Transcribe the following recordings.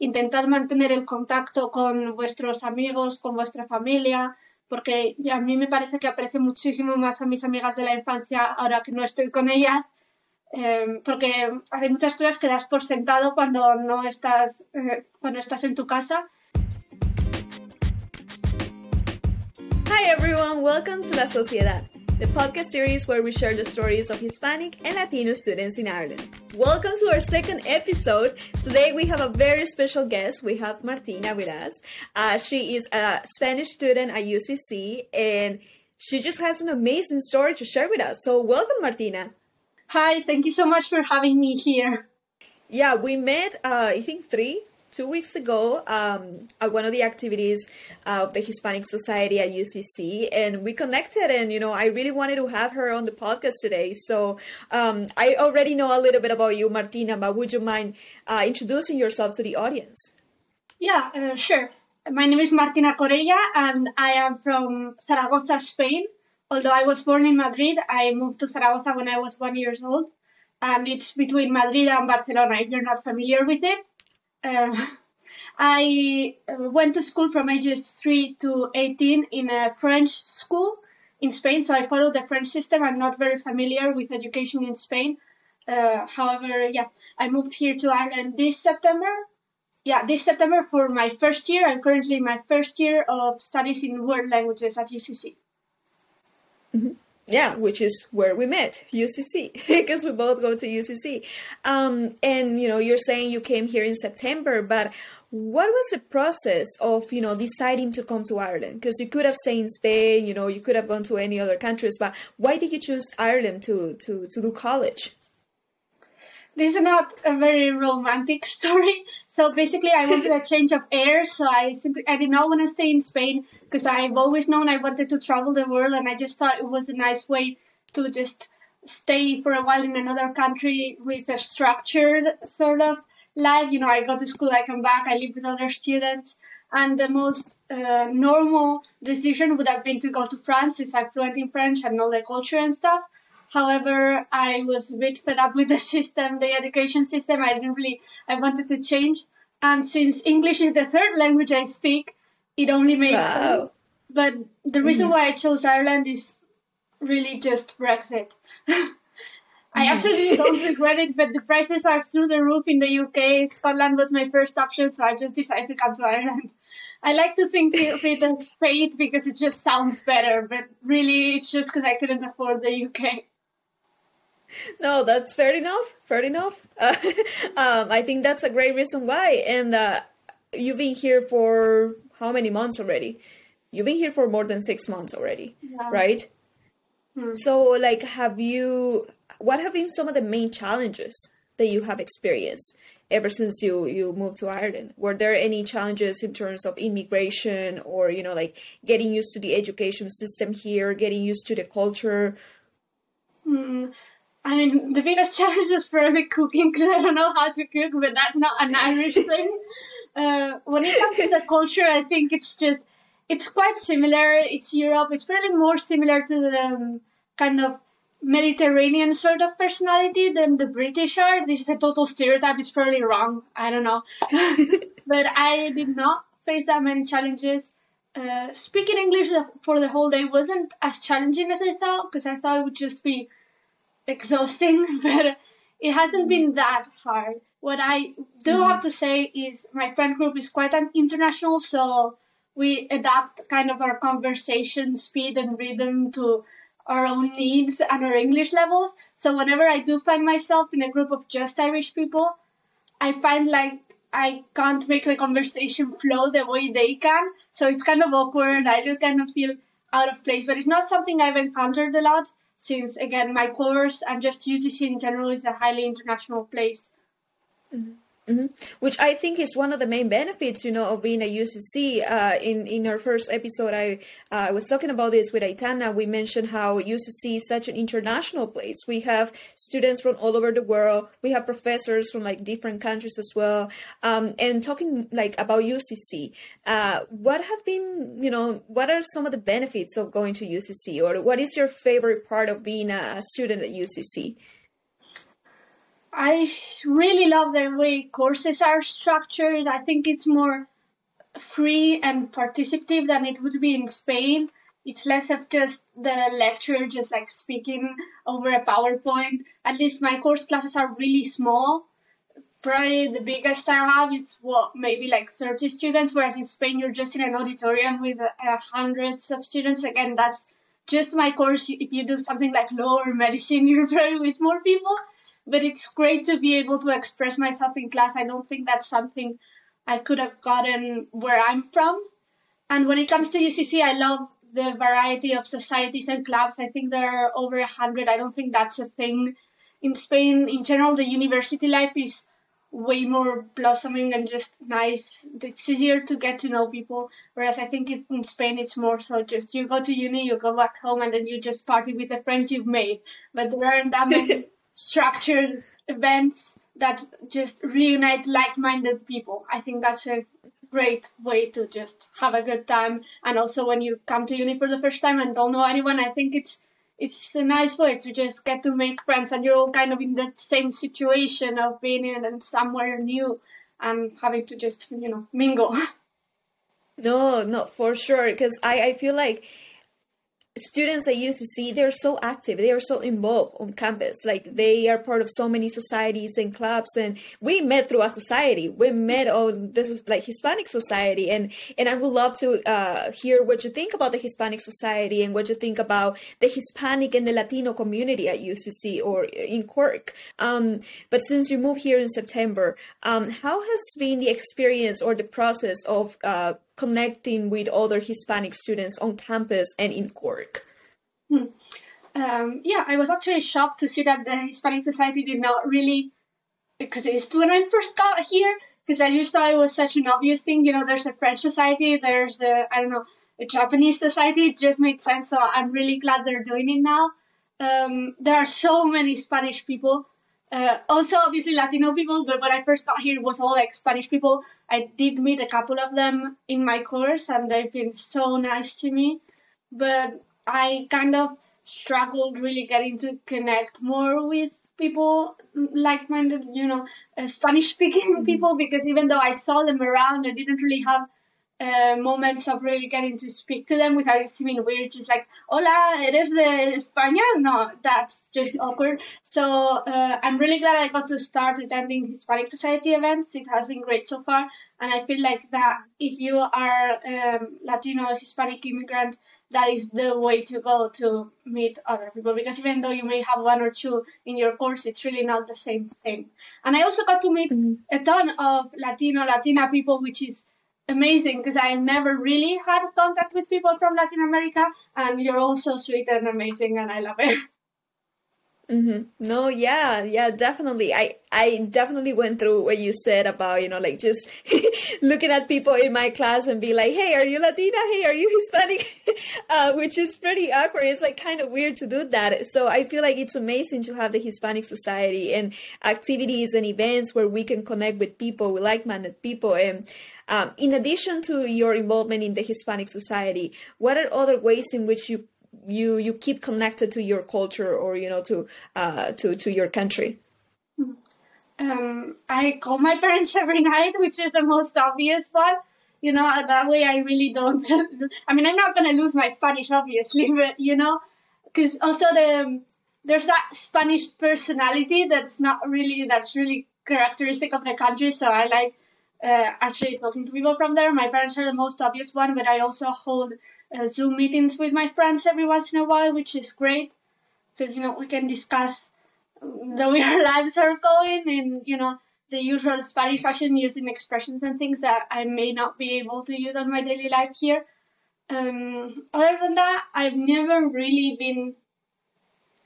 intentad mantener el contacto con vuestros amigos, con vuestra familia, porque a mí me parece que aprecio muchísimo más a mis amigas de la infancia ahora que no estoy con ellas, eh, porque hay muchas cosas que das por sentado cuando no estás, eh, cuando estás en tu casa. Hi everyone, welcome to La Sociedad. The podcast series where we share the stories of Hispanic and Latino students in Ireland. Welcome to our second episode. Today we have a very special guest. We have Martina with us. Uh, she is a Spanish student at UCC and she just has an amazing story to share with us. So, welcome, Martina. Hi, thank you so much for having me here. Yeah, we met, uh, I think, three two weeks ago um, at one of the activities of the Hispanic Society at UCC, and we connected. And you know, I really wanted to have her on the podcast today. So um, I already know a little bit about you, Martina, but would you mind uh, introducing yourself to the audience? Yeah, uh, sure. My name is Martina Corella, and I am from Zaragoza, Spain. Although I was born in Madrid, I moved to Zaragoza when I was one years old, and it's between Madrid and Barcelona. If you're not familiar with it, uh, I went to school from ages 3 to 18 in a French school in Spain, so I followed the French system. I'm not very familiar with education in Spain. Uh, however, yeah, I moved here to Ireland this September. Yeah, this September for my first year. I'm currently in my first year of studies in world languages at UCC. Mm-hmm yeah, which is where we met, UCC, because we both go to UCC. Um, and you know, you're saying you came here in September, but what was the process of you know deciding to come to Ireland? Because you could have stayed in Spain, you know, you could have gone to any other countries, but why did you choose Ireland to to to do college? This is not a very romantic story. So basically, I wanted a change of air. So I simply I did not want to stay in Spain because I've always known I wanted to travel the world, and I just thought it was a nice way to just stay for a while in another country with a structured sort of life. You know, I go to school, I come back, I live with other students, and the most uh, normal decision would have been to go to France since I'm fluent in French and know the culture and stuff. However, I was a bit fed up with the system, the education system. I didn't really, I wanted to change. And since English is the third language I speak, it only makes wow. sense. But the reason mm. why I chose Ireland is really just Brexit. I absolutely don't regret it, but the prices are through the roof in the UK. Scotland was my first option, so I just decided to come to Ireland. I like to think of it as fate because it just sounds better, but really it's just because I couldn't afford the UK no, that's fair enough. Fair enough. Uh, um, I think that's a great reason why. And uh, you've been here for how many months already? You've been here for more than six months already, yeah. right? Hmm. So, like, have you? What have been some of the main challenges that you have experienced ever since you you moved to Ireland? Were there any challenges in terms of immigration, or you know, like getting used to the education system here, getting used to the culture? Hmm. I mean, the biggest challenge was probably cooking because I don't know how to cook, but that's not an Irish thing. Uh, when it comes to the culture, I think it's just, it's quite similar. It's Europe. It's probably more similar to the um, kind of Mediterranean sort of personality than the British are. This is a total stereotype. It's probably wrong. I don't know. but I did not face that many challenges. Uh, speaking English for the whole day wasn't as challenging as I thought because I thought it would just be exhausting, but it hasn't been that hard. What I do mm. have to say is my friend group is quite an international, so we adapt kind of our conversation speed and rhythm to our own needs and our English levels. So whenever I do find myself in a group of just Irish people, I find like I can't make the conversation flow the way they can. So it's kind of awkward. I do kind of feel out of place, but it's not something I've encountered a lot since again my course and just UCC in general is a highly international place. Mm-hmm. Mm-hmm. Which I think is one of the main benefits, you know, of being at UCC. Uh, in in our first episode, I uh, I was talking about this with Aitana. We mentioned how UCC is such an international place. We have students from all over the world. We have professors from like different countries as well. Um, and talking like about UCC, uh, what have been, you know, what are some of the benefits of going to UCC, or what is your favorite part of being a student at UCC? I really love the way courses are structured. I think it's more free and participative than it would be in Spain. It's less of just the lecturer just like speaking over a PowerPoint. At least my course classes are really small. Probably the biggest I have is what maybe like 30 students, whereas in Spain you're just in an auditorium with a hundreds of students. Again, that's just my course. If you do something like law or medicine, you're probably with more people. But it's great to be able to express myself in class. I don't think that's something I could have gotten where I'm from. And when it comes to UCC, I love the variety of societies and clubs. I think there are over a hundred. I don't think that's a thing in Spain. In general, the university life is way more blossoming and just nice. It's easier to get to know people. Whereas I think in Spain it's more so just you go to uni, you go back home, and then you just party with the friends you've made. But there aren't that many structured events that just reunite like-minded people. I think that's a great way to just have a good time. And also when you come to uni for the first time and don't know anyone, I think it's it's a nice way to just get to make friends and you're all kind of in that same situation of being in somewhere new and having to just, you know, mingle. No, not for sure. Because I, I feel like students at UCC they're so active. They are so involved on campus. Like they are part of so many societies and clubs. And we met through a society. We met on this is like hispanic society. And and i would love to uh, hear what you think about the hispanic society and what you think about the hispanic and the latino community at ucc or in cork. Um, but since you moved here in september um, how has been the experience or the process of uh, connecting with other Hispanic students on campus and in Cork? Hmm. Um, yeah, I was actually shocked to see that the Hispanic Society did not really exist when I first got here because I just thought it was such an obvious thing. You know, there's a French society, there's a, I don't know, a Japanese society. It just made sense. So I'm really glad they're doing it now. Um, there are so many Spanish people uh, also, obviously, Latino people, but when I first got here, it was all like Spanish people. I did meet a couple of them in my course, and they've been so nice to me. But I kind of struggled really getting to connect more with people like minded, you know, uh, Spanish speaking mm-hmm. people, because even though I saw them around, I didn't really have uh, moments of really getting to speak to them without it seeming weird, just like, hola, eres de España? No, that's just awkward. So uh, I'm really glad I got to start attending Hispanic Society events. It has been great so far. And I feel like that if you are um, Latino Hispanic immigrant, that is the way to go to meet other people. Because even though you may have one or two in your course, it's really not the same thing. And I also got to meet mm-hmm. a ton of Latino, Latina people, which is amazing because I never really had contact with people from Latin America, and you're all so sweet and amazing, and I love it. Mm-hmm. No, yeah, yeah, definitely. I I definitely went through what you said about you know like just looking at people in my class and be like, hey, are you Latina? Hey, are you Hispanic? uh, which is pretty awkward. It's like kind of weird to do that. So I feel like it's amazing to have the Hispanic Society and activities and events where we can connect with people, with like-minded people, and um, in addition to your involvement in the Hispanic Society, what are other ways in which you you you keep connected to your culture or you know to uh, to to your country? Um, I call my parents every night, which is the most obvious one. You know, that way I really don't. I mean, I'm not gonna lose my Spanish, obviously, but you know, because also the there's that Spanish personality that's not really that's really characteristic of the country. So I like uh, actually talking to people from there. My parents are the most obvious one, but I also hold uh, Zoom meetings with my friends every once in a while, which is great because you know we can discuss the way our lives are going and you know the usual Spanish fashion using expressions and things that I may not be able to use on my daily life here. Um, other than that, I've never really been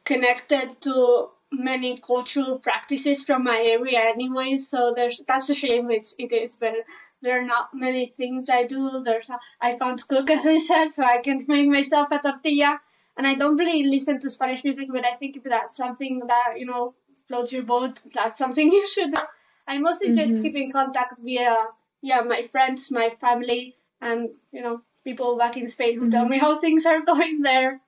connected to many cultural practices from my area anyway, so there's that's a shame it's it is, but there are not many things I do. There's a, I can't cook as I said, so I can't make myself a tortilla. And I don't really listen to Spanish music, but I think if that's something that, you know, floats your boat, that's something you should do. I mostly mm-hmm. just keep in contact via yeah, my friends, my family and, you know, people back in Spain who mm-hmm. tell me how things are going there.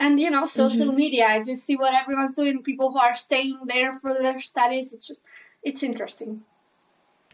And you know, social mm-hmm. media. I just see what everyone's doing. People who are staying there for their studies. It's just, it's interesting.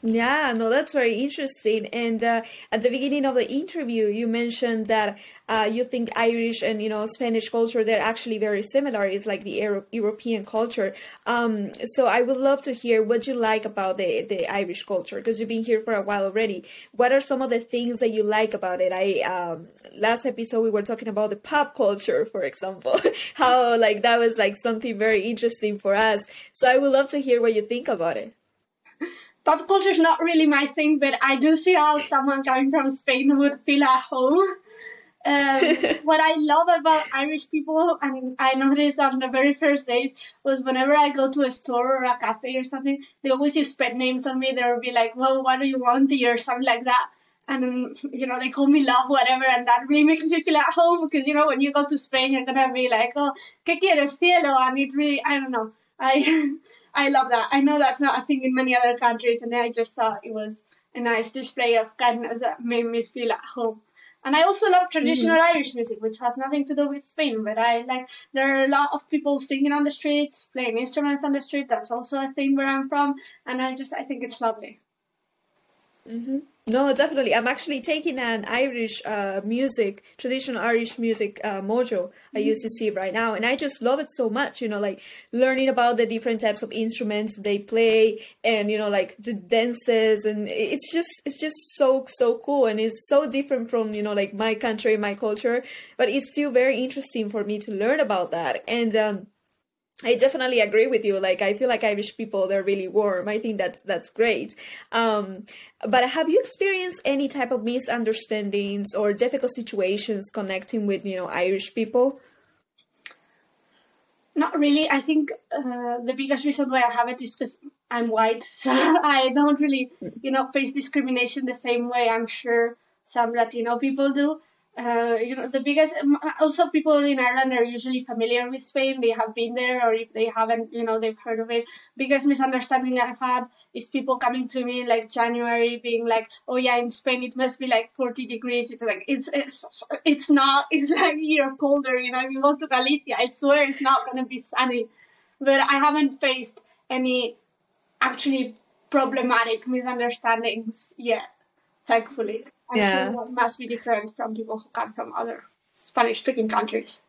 Yeah, no, that's very interesting. And uh, at the beginning of the interview, you mentioned that uh, you think Irish and you know Spanish culture they're actually very similar. It's like the Euro- European culture. Um, so I would love to hear what you like about the the Irish culture because you've been here for a while already. What are some of the things that you like about it? I um, last episode we were talking about the pop culture, for example, how like that was like something very interesting for us. So I would love to hear what you think about it pop culture is not really my thing, but I do see how someone coming from Spain would feel at home. Um, what I love about Irish people, and I noticed on the very first days, was whenever I go to a store or a cafe or something, they always use pet names on me. They'll be like, well, what do you want or something like that. And, you know, they call me love, whatever, and that really makes me feel at home because, you know, when you go to Spain, you're going to be like, oh, ¿qué quieres, cielo? And it really, I don't know. I, I love that. I know that's not a thing in many other countries, and I just thought it was a nice display of kindness that made me feel at home. And I also love traditional mm-hmm. Irish music, which has nothing to do with Spain, but I like, there are a lot of people singing on the streets, playing instruments on the street. That's also a thing where I'm from. And I just, I think it's lovely. Mm-hmm. No, definitely. I'm actually taking an Irish uh, music, traditional Irish music uh, module at UCC mm-hmm. right now, and I just love it so much. You know, like learning about the different types of instruments they play, and you know, like the dances, and it's just it's just so so cool, and it's so different from you know like my country, my culture, but it's still very interesting for me to learn about that, and. um I definitely agree with you. Like, I feel like Irish people, they're really warm. I think that's, that's great. Um, but have you experienced any type of misunderstandings or difficult situations connecting with, you know, Irish people? Not really. I think uh, the biggest reason why I have it is because I'm white. So I don't really, you know, face discrimination the same way I'm sure some Latino people do uh, you know, the biggest, also people in Ireland are usually familiar with Spain. They have been there, or if they haven't, you know, they've heard of it. Biggest misunderstanding I've had is people coming to me like January being like, oh yeah, in Spain it must be like 40 degrees. It's like, it's, it's, it's not, it's like you're colder, you know, you go to Galicia, I swear it's not going to be sunny. But I haven't faced any actually problematic misunderstandings yet, thankfully. I'm yeah. sure must be different from people who come from other Spanish speaking countries.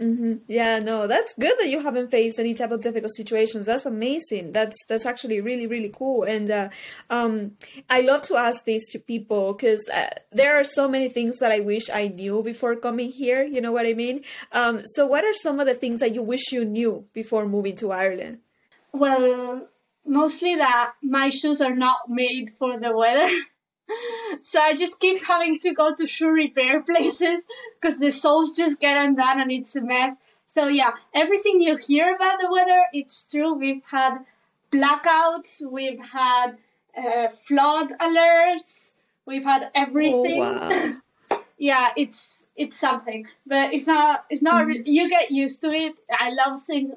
Mm-hmm. Yeah, no, that's good that you haven't faced any type of difficult situations. That's amazing. That's that's actually really really cool. And uh, um, I love to ask this to people because uh, there are so many things that I wish I knew before coming here. You know what I mean? Um, so, what are some of the things that you wish you knew before moving to Ireland? Well, mostly that my shoes are not made for the weather. so I just keep having to go to shoe repair places because the soles just get undone and it's a mess. So yeah, everything you hear about the weather, it's true. We've had blackouts, we've had uh, flood alerts, we've had everything. Oh, wow. yeah, it's it's something, but it's not it's not. Mm-hmm. You get used to it. I love seeing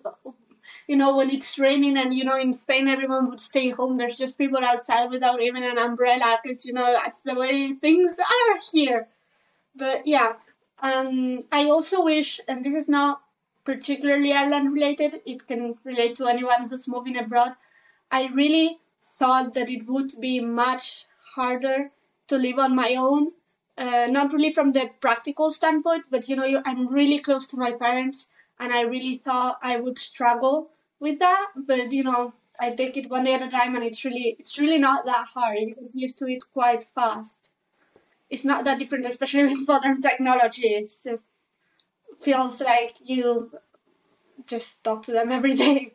you know, when it's raining and, you know, in Spain, everyone would stay home. There's just people outside without even an umbrella because, you know, that's the way things are here. But yeah, um, I also wish, and this is not particularly Ireland related, it can relate to anyone who's moving abroad. I really thought that it would be much harder to live on my own. Uh, not really from the practical standpoint, but you know, I'm really close to my parents, and I really thought I would struggle with that, but you know, I take it one day at a time, and it's really it's really not that hard. You get used to it quite fast. It's not that different, especially with modern technology. It just feels like you just talk to them every day.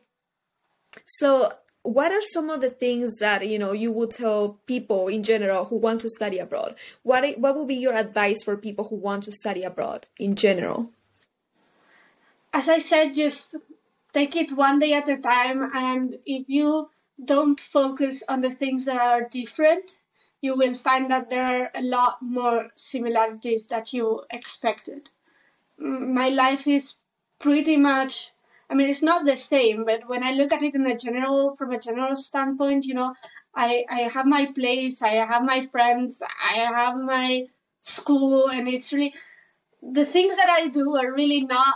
So, what are some of the things that you know you would tell people in general who want to study abroad? What what would be your advice for people who want to study abroad in general? As I said, just take it one day at a time and if you don't focus on the things that are different you will find that there are a lot more similarities that you expected. My life is pretty much i mean it's not the same but when i look at it in a general from a general standpoint you know i i have my place i have my friends i have my school and it's really the things that I do are really not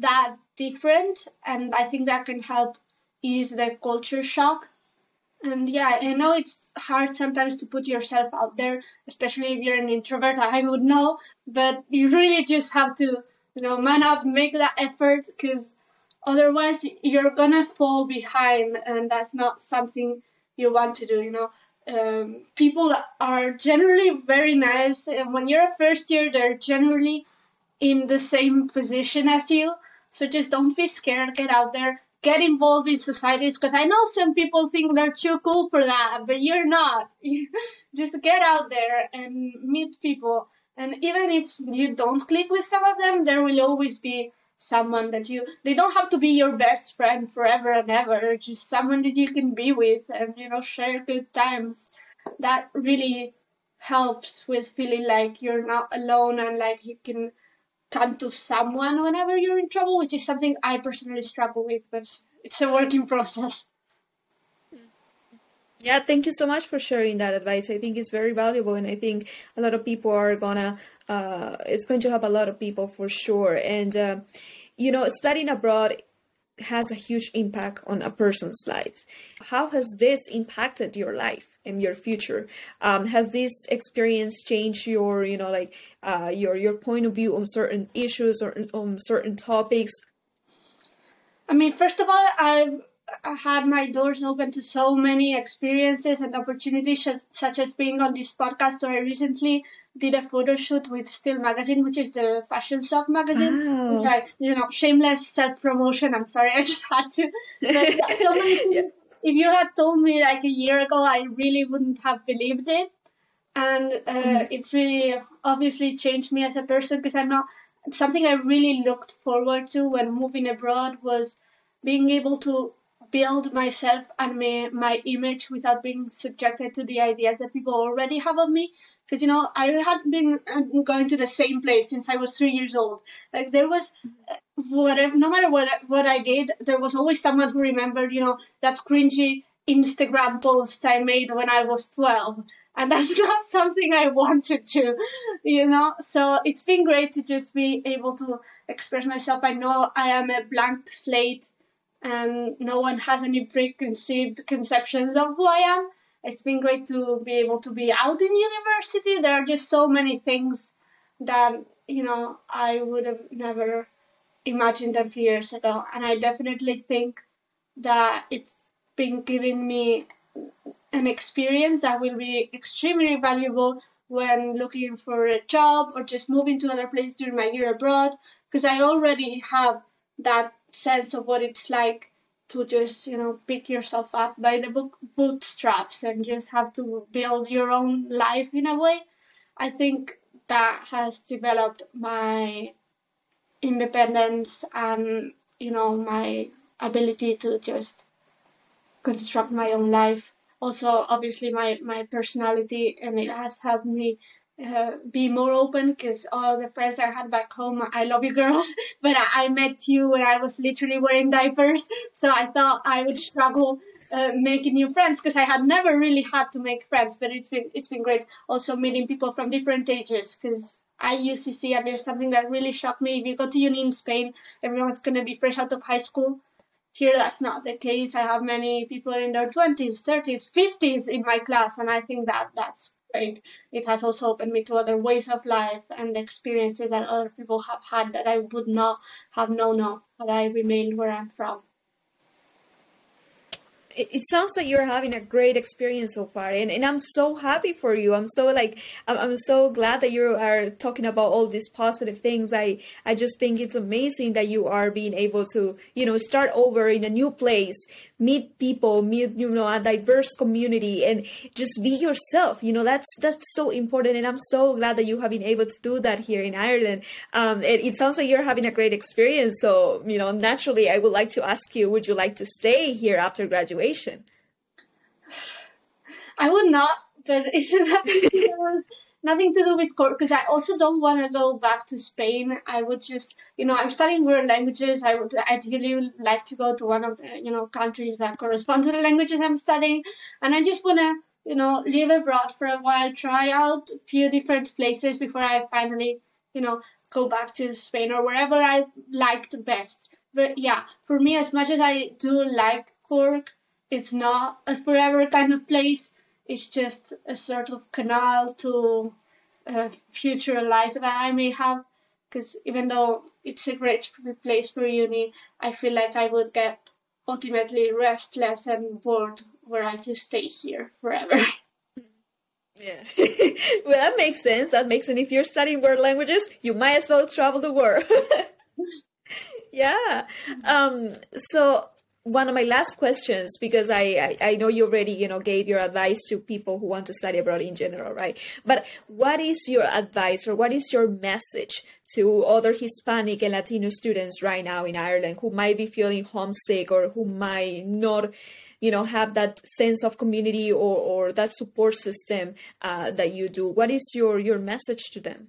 that different, and I think that can help ease the culture shock. And yeah, I know it's hard sometimes to put yourself out there, especially if you're an introvert. I would know, but you really just have to, you know, man up, make that effort, because otherwise you're gonna fall behind, and that's not something you want to do. You know, um, people are generally very nice, and when you're a first year, they're generally in the same position as you. So just don't be scared. Get out there get involved in societies because I know some people think they're too cool for that, but you're not. Just get out there and meet people. And even if you don't click with some of them, there will always be someone that you, they don't have to be your best friend forever and ever, just someone that you can be with and, you know, share good times. That really helps with feeling like you're not alone and like you can come to someone whenever you're in trouble, which is something I personally struggle with, but it's a working process. Yeah, thank you so much for sharing that advice. I think it's very valuable, and I think a lot of people are gonna, uh, it's going to help a lot of people for sure. And, uh, you know, studying abroad has a huge impact on a person's life. How has this impacted your life and your future? Um, has this experience changed your, you know, like uh, your your point of view on certain issues or on certain topics? I mean, first of all, I've I had my doors open to so many experiences and opportunities, such as being on this podcast. Or I recently did a photo shoot with Still Magazine, which is the fashion stock magazine. Wow. Which I, you know, shameless self promotion. I'm sorry, I just had to. So many. Yeah. If you had told me like a year ago, I really wouldn't have believed it. And uh, mm. it really obviously changed me as a person because I'm not something I really looked forward to when moving abroad was being able to build myself and my, my image without being subjected to the ideas that people already have of me. Because, you know, I had been uh, going to the same place since I was three years old. Like, there was, uh, whatever, no matter what, what I did, there was always someone who remembered, you know, that cringy Instagram post I made when I was 12. And that's not something I wanted to, you know? So it's been great to just be able to express myself. I know I am a blank slate and no one has any preconceived conceptions of who I am. It's been great to be able to be out in university. There are just so many things that, you know, I would have never imagined a few years ago. And I definitely think that it's been giving me an experience that will be extremely valuable when looking for a job or just moving to other places during my year abroad because I already have that sense of what it's like to just you know pick yourself up by the bootstraps and just have to build your own life in a way. I think that has developed my independence and you know my ability to just construct my own life. Also obviously my my personality and it has helped me uh, be more open because all the friends I had back home, I love you girls, but I, I, met you when I was literally wearing diapers, so I thought I would struggle uh, making new friends because I had never really had to make friends, but it's been it's been great also meeting people from different ages because I UCC and there's something that really shocked me. If you go to uni in Spain, everyone's gonna be fresh out of high school. Here, that's not the case. I have many people in their 20s, 30s, 50s in my class, and I think that that's great. It has also opened me to other ways of life and experiences that other people have had that I would not have known of had I remained where I'm from it, sounds like you're having a great experience so far and, and i'm so happy for you. I'm so like I'm, I'm so glad that you are talking about all these positive things. I i just think it's amazing that you are being able to you know start over in a new place meet people meet you know a diverse community and just be yourself. You know that's that's so important and i'm so glad that you have been able to do that here in ireland. Um, it, it sounds like you're having a great experience. So you know naturally i would like to ask you would you like to stay here after graduation i would not but it's nothing nothing to do with Cork because I also don't want to go back to Spain. I would just, you know, I'm studying world languages. I would ideally like to go to one of the, you know, countries that correspond to the languages I'm studying. And I just want to, you know, live abroad for a while, try out a few different places before I finally, you know, go back to Spain or wherever I liked best. But yeah, for me, as much as I do like Cork, it's not a forever kind of place. It's just a sort of canal to a future life that I may have. Because even though it's a great place for uni, I feel like I would get ultimately restless and bored were I to stay here forever. Yeah. well, that makes sense. That makes sense. If you're studying world languages, you might as well travel the world. yeah. Um, so one of my last questions, because I, I, I, know you already, you know, gave your advice to people who want to study abroad in general, right? But what is your advice or what is your message to other Hispanic and Latino students right now in Ireland who might be feeling homesick or who might not, you know, have that sense of community or, or that support system uh, that you do? What is your, your message to them?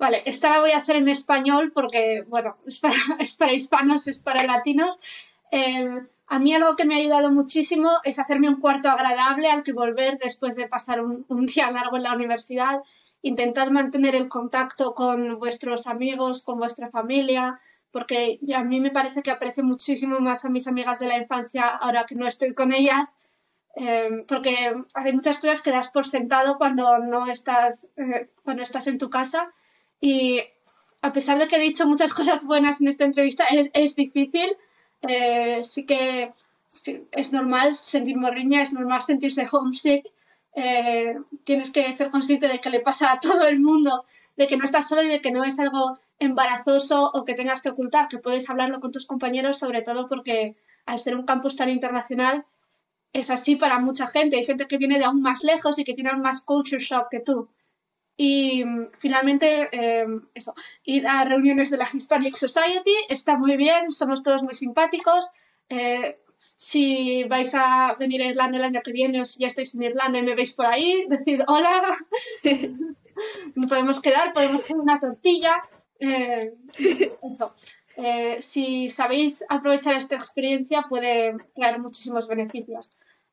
Vale, esta la voy a hacer en español porque, bueno, es para, es para hispanos, es para latinos. Eh, a mí algo que me ha ayudado muchísimo es hacerme un cuarto agradable al que volver después de pasar un, día largo en la universidad. Intentad mantener el contacto con vuestros amigos, con vuestra familia, porque a mí me parece que aprecio muchísimo más a mis amigas de la infancia ahora que no estoy con ellas, eh, porque hay muchas cosas que das por sentado cuando no estás, eh, cuando estás en tu casa y a pesar de que he dicho muchas cosas buenas en esta entrevista, es, difícil. Eh, sí que es normal sentir morriña, es normal sentirse homesick. Eh, tienes que ser consciente de que le pasa a todo el mundo, de que no estás solo y de que no es algo embarazoso o que tengas que ocultar, que puedes hablarlo con tus compañeros, sobre todo porque al ser un campus tan internacional es así para mucha gente. Hay gente que viene de aún más lejos y que tiene aún más culture shock que tú. Y mm, finalmente, eh, eso, ir a reuniones de la Hispanic Society está muy bien, somos todos muy simpáticos. Eh, si vais a venir a Irlanda el año que viene o si ya estáis en Irlanda y me veis por ahí, decid hola, podemos quedar, podemos hacer una tortilla. Eh, eso. si sabéis aprovechar esta experiencia puede traer muchísimos beneficios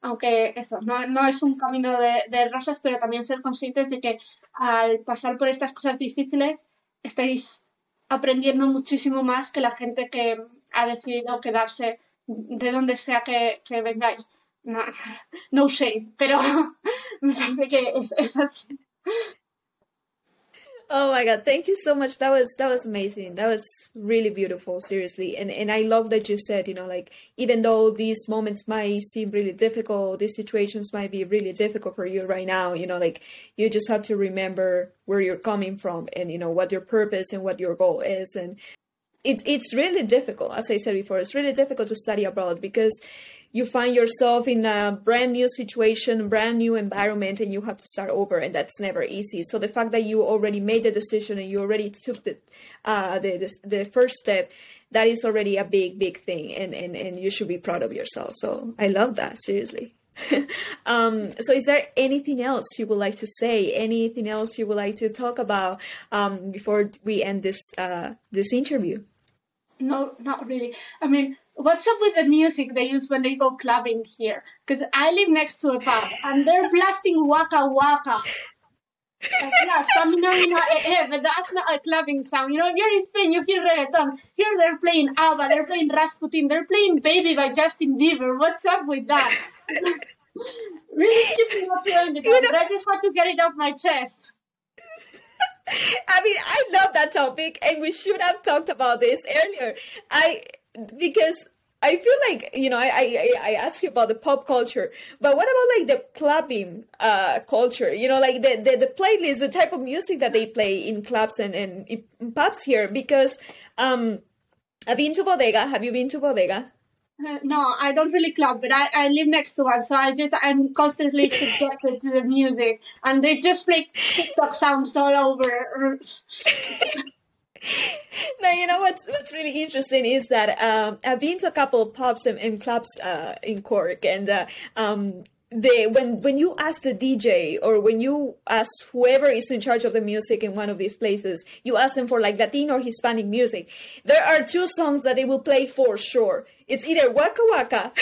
aunque eso, no, es un camino de, rosas, pero también ser conscientes de que al pasar por estas cosas difíciles estáis aprendiendo muchísimo más que la gente que ha decidido quedarse de donde sea que, vengáis. No, no shame, pero me parece que es así. Oh my god, thank you so much. That was that was amazing. That was really beautiful, seriously. And and I love that you said, you know, like even though these moments might seem really difficult, these situations might be really difficult for you right now, you know, like you just have to remember where you're coming from and you know what your purpose and what your goal is and it, it's really difficult as i said before it's really difficult to study abroad because you find yourself in a brand new situation, brand new environment, and you have to start over, and that's never easy. So the fact that you already made the decision and you already took the uh, the, the, the first step, that is already a big big thing, and and and you should be proud of yourself. So I love that seriously. um, so is there anything else you would like to say anything else you would like to talk about um, before we end this uh, this interview no not really i mean what's up with the music they use when they go clubbing here? Because I live next to a pub and they're blasting Waka Waka. yeah, eh, eh, but that's not a clubbing sound. You know, you're in Spain, you hear reggaeton. Here they're playing ABBA, they're playing Rasputin, they're playing Baby by Justin Bieber. What's up with that? really stupid not to end it, but I just had to get it off my chest. I mean, I love that topic, and we should have talked about this earlier. I because I feel like you know I, I I ask you about the pop culture, but what about like the clubbing uh, culture? You know, like the, the the playlist, the type of music that they play in clubs and and in pubs here. Because um, I've been to Bodega. Have you been to Bodega? Uh, no, I don't really club, but I, I live next to one, so I just I'm constantly subjected to the music, and they just play TikTok sounds all over. now you know what's what's really interesting is that um, I've been to a couple of pubs and, and clubs uh, in Cork, and uh, um, the when when you ask the DJ or when you ask whoever is in charge of the music in one of these places, you ask them for like Latino or Hispanic music. There are two songs that they will play for sure. It's either Waka Waka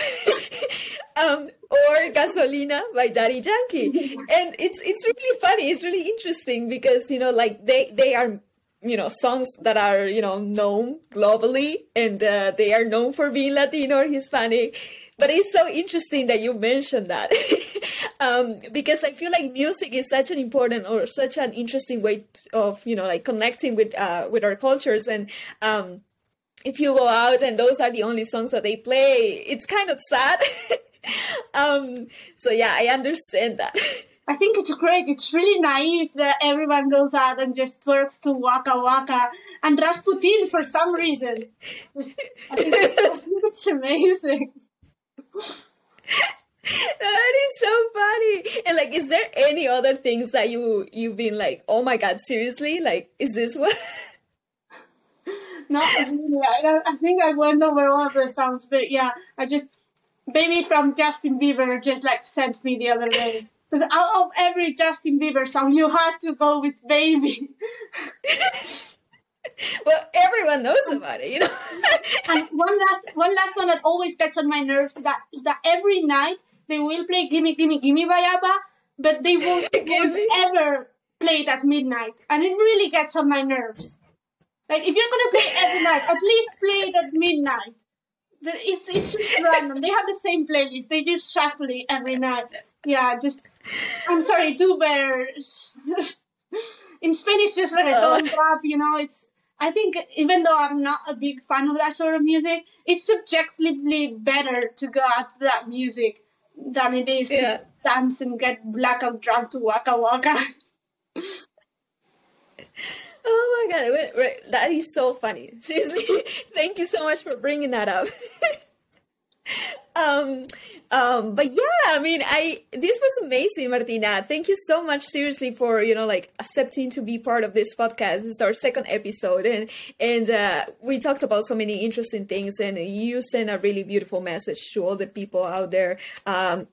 um, or Gasolina by Daddy Yankee, and it's it's really funny. It's really interesting because you know like they they are you know songs that are you know known globally and uh, they are known for being Latino or Hispanic but it's so interesting that you mentioned that um, because I feel like music is such an important or such an interesting way of you know like connecting with uh, with our cultures and um, if you go out and those are the only songs that they play, it's kind of sad. um, so yeah, I understand that. I think it's great. It's really naive that everyone goes out and just twerks to Waka Waka and Rasputin for some reason. I think, it's amazing that is so funny. And like is there any other things that you you've been like oh my god seriously? Like is this what? Not really I, I think i went over all of the songs but yeah i just baby from justin bieber just like sent me the other day. Because out of every justin bieber song you had to go with baby well, everyone knows about it, you know. and one last, one last one that always gets on my nerves that is that every night they will play "Gimme, Gimme, Gimme" by ABBA, but they won't, won't ever play it at midnight, and it really gets on my nerves. Like if you're gonna play every night, at least play it at midnight. It's it's just random. They have the same playlist. They just shuffle it every night. Yeah, just I'm sorry, do better. In Spanish, just let it go and rap. You know, it's I think even though I'm not a big fan of that sort of music, it's subjectively better to go to that music than it is yeah. to dance and get blackout drunk to Waka Waka. oh my god, that is so funny. Seriously, thank you so much for bringing that up. um um but yeah i mean i this was amazing martina thank you so much seriously for you know like accepting to be part of this podcast It's our second episode and and uh, we talked about so many interesting things and you sent a really beautiful message to all the people out there um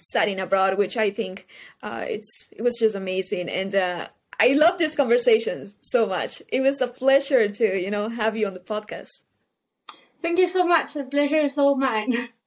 studying abroad which i think uh it's it was just amazing and uh I love this conversation so much. It was a pleasure to, you know, have you on the podcast. Thank you so much. The pleasure is all mine.